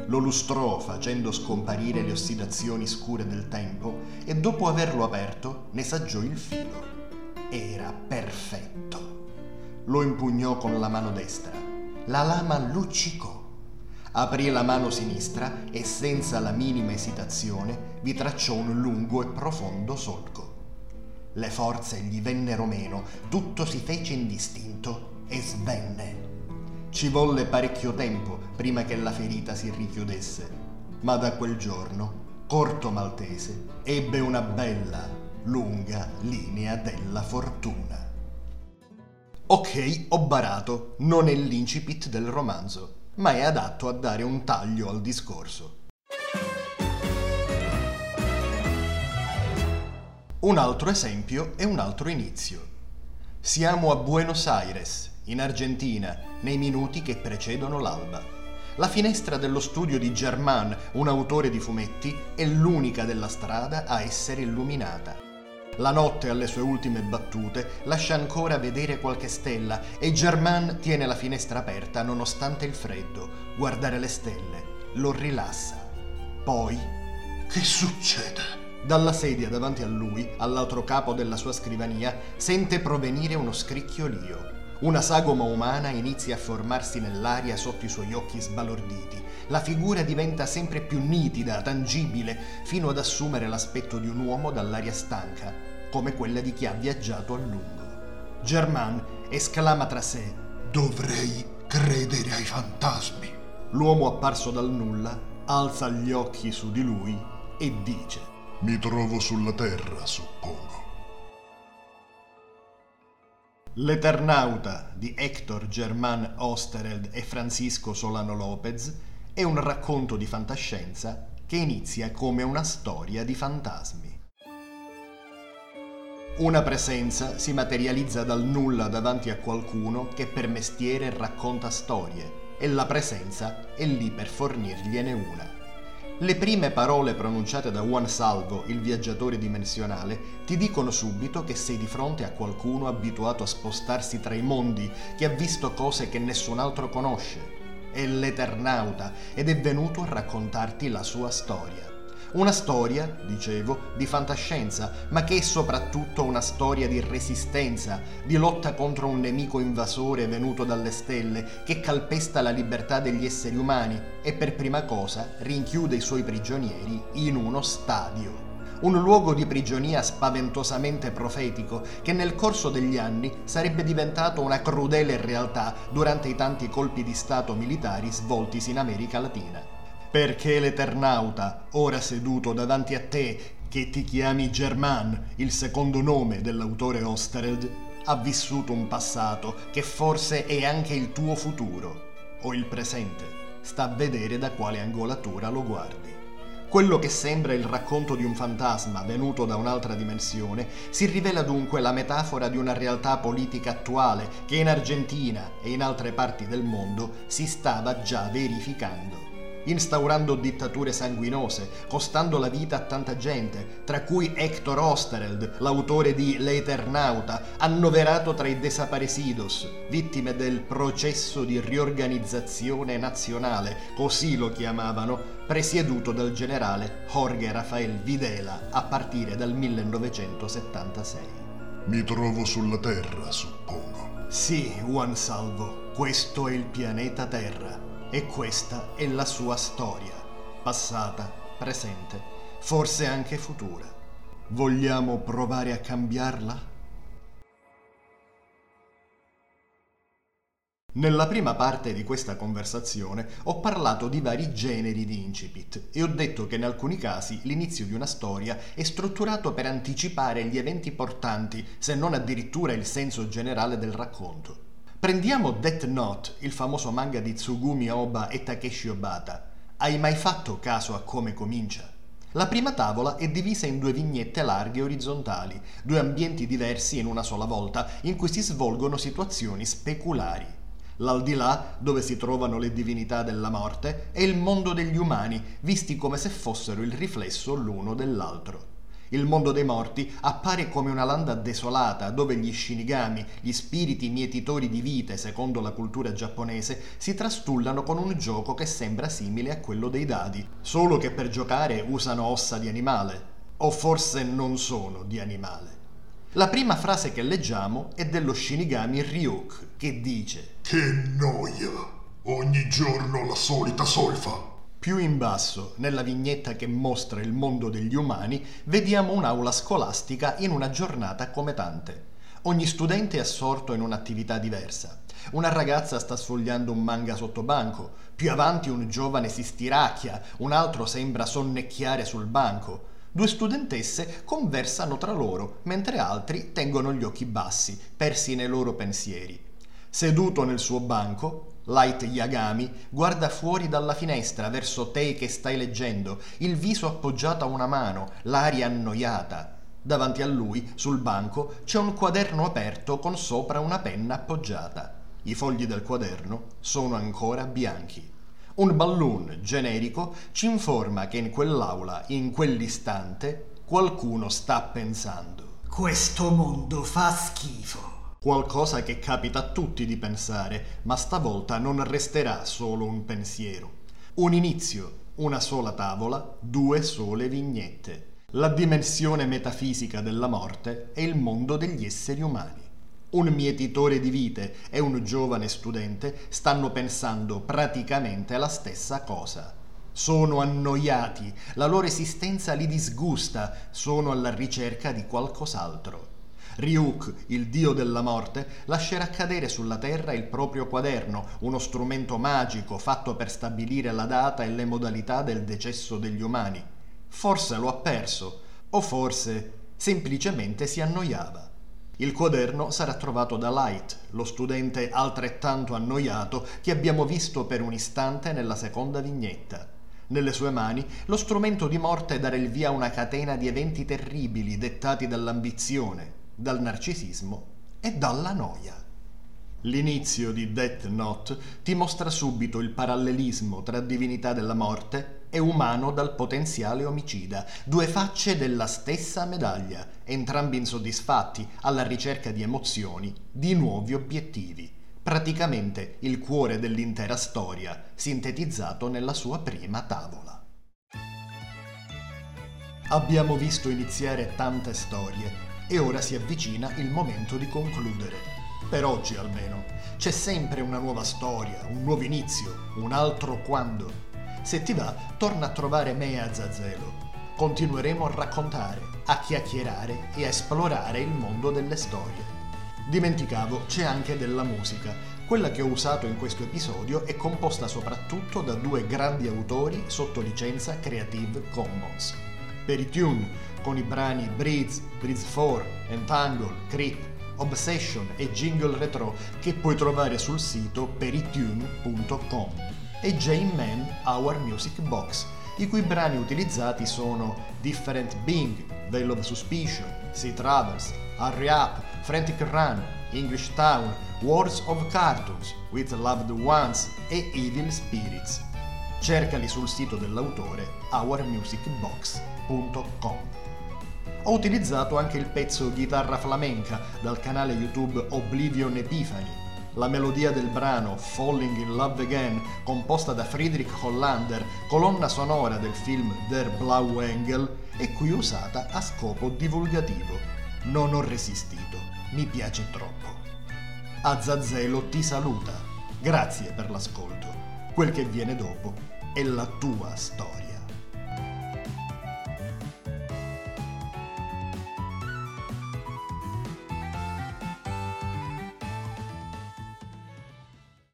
Lo lustrò facendo scomparire le ossidazioni scure del tempo e dopo averlo aperto ne saggiò il filo. Era perfetto. Lo impugnò con la mano destra. La lama luccicò. Aprì la mano sinistra e senza la minima esitazione vi tracciò un lungo e profondo solco. Le forze gli vennero meno, tutto si fece indistinto e svenne. Ci volle parecchio tempo prima che la ferita si richiudesse, ma da quel giorno Corto Maltese ebbe una bella, lunga linea della fortuna. Ok, ho barato, non è l'incipit del romanzo, ma è adatto a dare un taglio al discorso. Un altro esempio e un altro inizio. Siamo a Buenos Aires, in Argentina, nei minuti che precedono l'alba. La finestra dello studio di Germain, un autore di fumetti, è l'unica della strada a essere illuminata. La notte alle sue ultime battute lascia ancora vedere qualche stella e Germain tiene la finestra aperta nonostante il freddo. Guardare le stelle lo rilassa. Poi... Che succede? Dalla sedia davanti a lui, all'altro capo della sua scrivania, sente provenire uno scricchiolio. Una sagoma umana inizia a formarsi nell'aria sotto i suoi occhi sbalorditi. La figura diventa sempre più nitida, tangibile, fino ad assumere l'aspetto di un uomo dall'aria stanca, come quella di chi ha viaggiato a lungo. Germain esclama tra sé: Dovrei credere ai fantasmi. L'uomo apparso dal nulla alza gli occhi su di lui e dice: Mi trovo sulla terra, suppongo. L'Eternauta di Hector Germán Osterheld e Francisco Solano Lopez è un racconto di fantascienza che inizia come una storia di fantasmi. Una presenza si materializza dal nulla davanti a qualcuno che per mestiere racconta storie e la presenza è lì per fornirgliene una. Le prime parole pronunciate da Juan Salvo, il viaggiatore dimensionale, ti dicono subito che sei di fronte a qualcuno abituato a spostarsi tra i mondi, che ha visto cose che nessun altro conosce. È l'Eternauta ed è venuto a raccontarti la sua storia. Una storia, dicevo, di fantascienza, ma che è soprattutto una storia di resistenza, di lotta contro un nemico invasore venuto dalle stelle che calpesta la libertà degli esseri umani e per prima cosa rinchiude i suoi prigionieri in uno stadio un luogo di prigionia spaventosamente profetico che nel corso degli anni sarebbe diventato una crudele realtà durante i tanti colpi di Stato militari svoltisi in America Latina. Perché l'Eternauta, ora seduto davanti a te, che ti chiami Germain, il secondo nome dell'autore Osterheld, ha vissuto un passato che forse è anche il tuo futuro, o il presente, sta a vedere da quale angolatura lo guardi. Quello che sembra il racconto di un fantasma venuto da un'altra dimensione si rivela dunque la metafora di una realtà politica attuale che in Argentina e in altre parti del mondo si stava già verificando instaurando dittature sanguinose, costando la vita a tanta gente, tra cui Hector Osterheld, l'autore di L'Eternauta, annoverato tra i desaparecidos, vittime del processo di riorganizzazione nazionale, così lo chiamavano, presieduto dal generale Jorge Rafael Videla a partire dal 1976. Mi trovo sulla Terra, suppongo. Sì, Juan Salvo, questo è il pianeta Terra e questa è la sua storia, passata, presente, forse anche futura. Vogliamo provare a cambiarla? Nella prima parte di questa conversazione ho parlato di vari generi di incipit e ho detto che in alcuni casi l'inizio di una storia è strutturato per anticipare gli eventi portanti, se non addirittura il senso generale del racconto. Prendiamo Death Note, il famoso manga di Tsugumi Oba e Takeshi Obata. Hai mai fatto caso a come comincia? La prima tavola è divisa in due vignette larghe orizzontali, due ambienti diversi in una sola volta, in cui si svolgono situazioni speculari. L'aldilà, dove si trovano le divinità della morte, è il mondo degli umani, visti come se fossero il riflesso l'uno dell'altro. Il mondo dei morti appare come una landa desolata dove gli shinigami, gli spiriti mietitori di vite, secondo la cultura giapponese, si trastullano con un gioco che sembra simile a quello dei dadi, solo che per giocare usano ossa di animale, o forse non sono di animale. La prima frase che leggiamo è dello shinigami Ryuk, che dice Che noia! Ogni giorno la solita solfa. Più in basso, nella vignetta che mostra il mondo degli umani, vediamo un'aula scolastica in una giornata come tante. Ogni studente è assorto in un'attività diversa. Una ragazza sta sfogliando un manga sotto banco, più avanti un giovane si stiracchia, un altro sembra sonnecchiare sul banco. Due studentesse conversano tra loro, mentre altri tengono gli occhi bassi, persi nei loro pensieri. Seduto nel suo banco, Light Yagami guarda fuori dalla finestra verso te che stai leggendo, il viso appoggiato a una mano, l'aria annoiata. Davanti a lui, sul banco, c'è un quaderno aperto con sopra una penna appoggiata. I fogli del quaderno sono ancora bianchi. Un balloon generico ci informa che in quell'aula, in quell'istante, qualcuno sta pensando. Questo mondo fa schifo. Qualcosa che capita a tutti di pensare, ma stavolta non resterà solo un pensiero. Un inizio, una sola tavola, due sole vignette. La dimensione metafisica della morte è il mondo degli esseri umani. Un mietitore di vite e un giovane studente stanno pensando praticamente la stessa cosa. Sono annoiati, la loro esistenza li disgusta, sono alla ricerca di qualcos'altro. Ryuk, il dio della morte, lascerà cadere sulla terra il proprio quaderno, uno strumento magico fatto per stabilire la data e le modalità del decesso degli umani. Forse lo ha perso, o forse semplicemente si annoiava. Il quaderno sarà trovato da Light, lo studente altrettanto annoiato che abbiamo visto per un istante nella seconda vignetta. Nelle sue mani lo strumento di morte darà il via a una catena di eventi terribili dettati dall'ambizione, dal narcisismo e dalla noia. L'inizio di Death Note ti mostra subito il parallelismo tra divinità della morte e umano dal potenziale omicida, due facce della stessa medaglia, entrambi insoddisfatti alla ricerca di emozioni, di nuovi obiettivi. Praticamente il cuore dell'intera storia, sintetizzato nella sua prima tavola. Abbiamo visto iniziare tante storie e ora si avvicina il momento di concludere. Per oggi almeno. C'è sempre una nuova storia, un nuovo inizio, un altro quando. Se ti va, torna a trovare me e Azazello. Continueremo a raccontare, a chiacchierare e a esplorare il mondo delle storie. Dimenticavo, c'è anche della musica. Quella che ho usato in questo episodio è composta soprattutto da due grandi autori sotto licenza Creative Commons. Per i con i brani Breeze, Breeze 4, Entangle, Creep, Obsession e Jingle Retro che puoi trovare sul sito peritune.com e J-Man Our Music Box, i cui brani utilizzati sono Different Being, Veil of Suspicion, Sea Travels, Hurry Up, Frantic Run, English Town, Wars of Cartoons, With Loved Ones e Evil Spirits. Cercali sul sito dell'autore ourmusicbox.com. Ho utilizzato anche il pezzo Chitarra flamenca dal canale YouTube Oblivion Epiphany. La melodia del brano Falling in Love Again, composta da Friedrich Hollander, colonna sonora del film Der Blaue Engel, è qui usata a scopo divulgativo. Non ho resistito, mi piace troppo. Azazello ti saluta. Grazie per l'ascolto. Quel che viene dopo è la tua storia.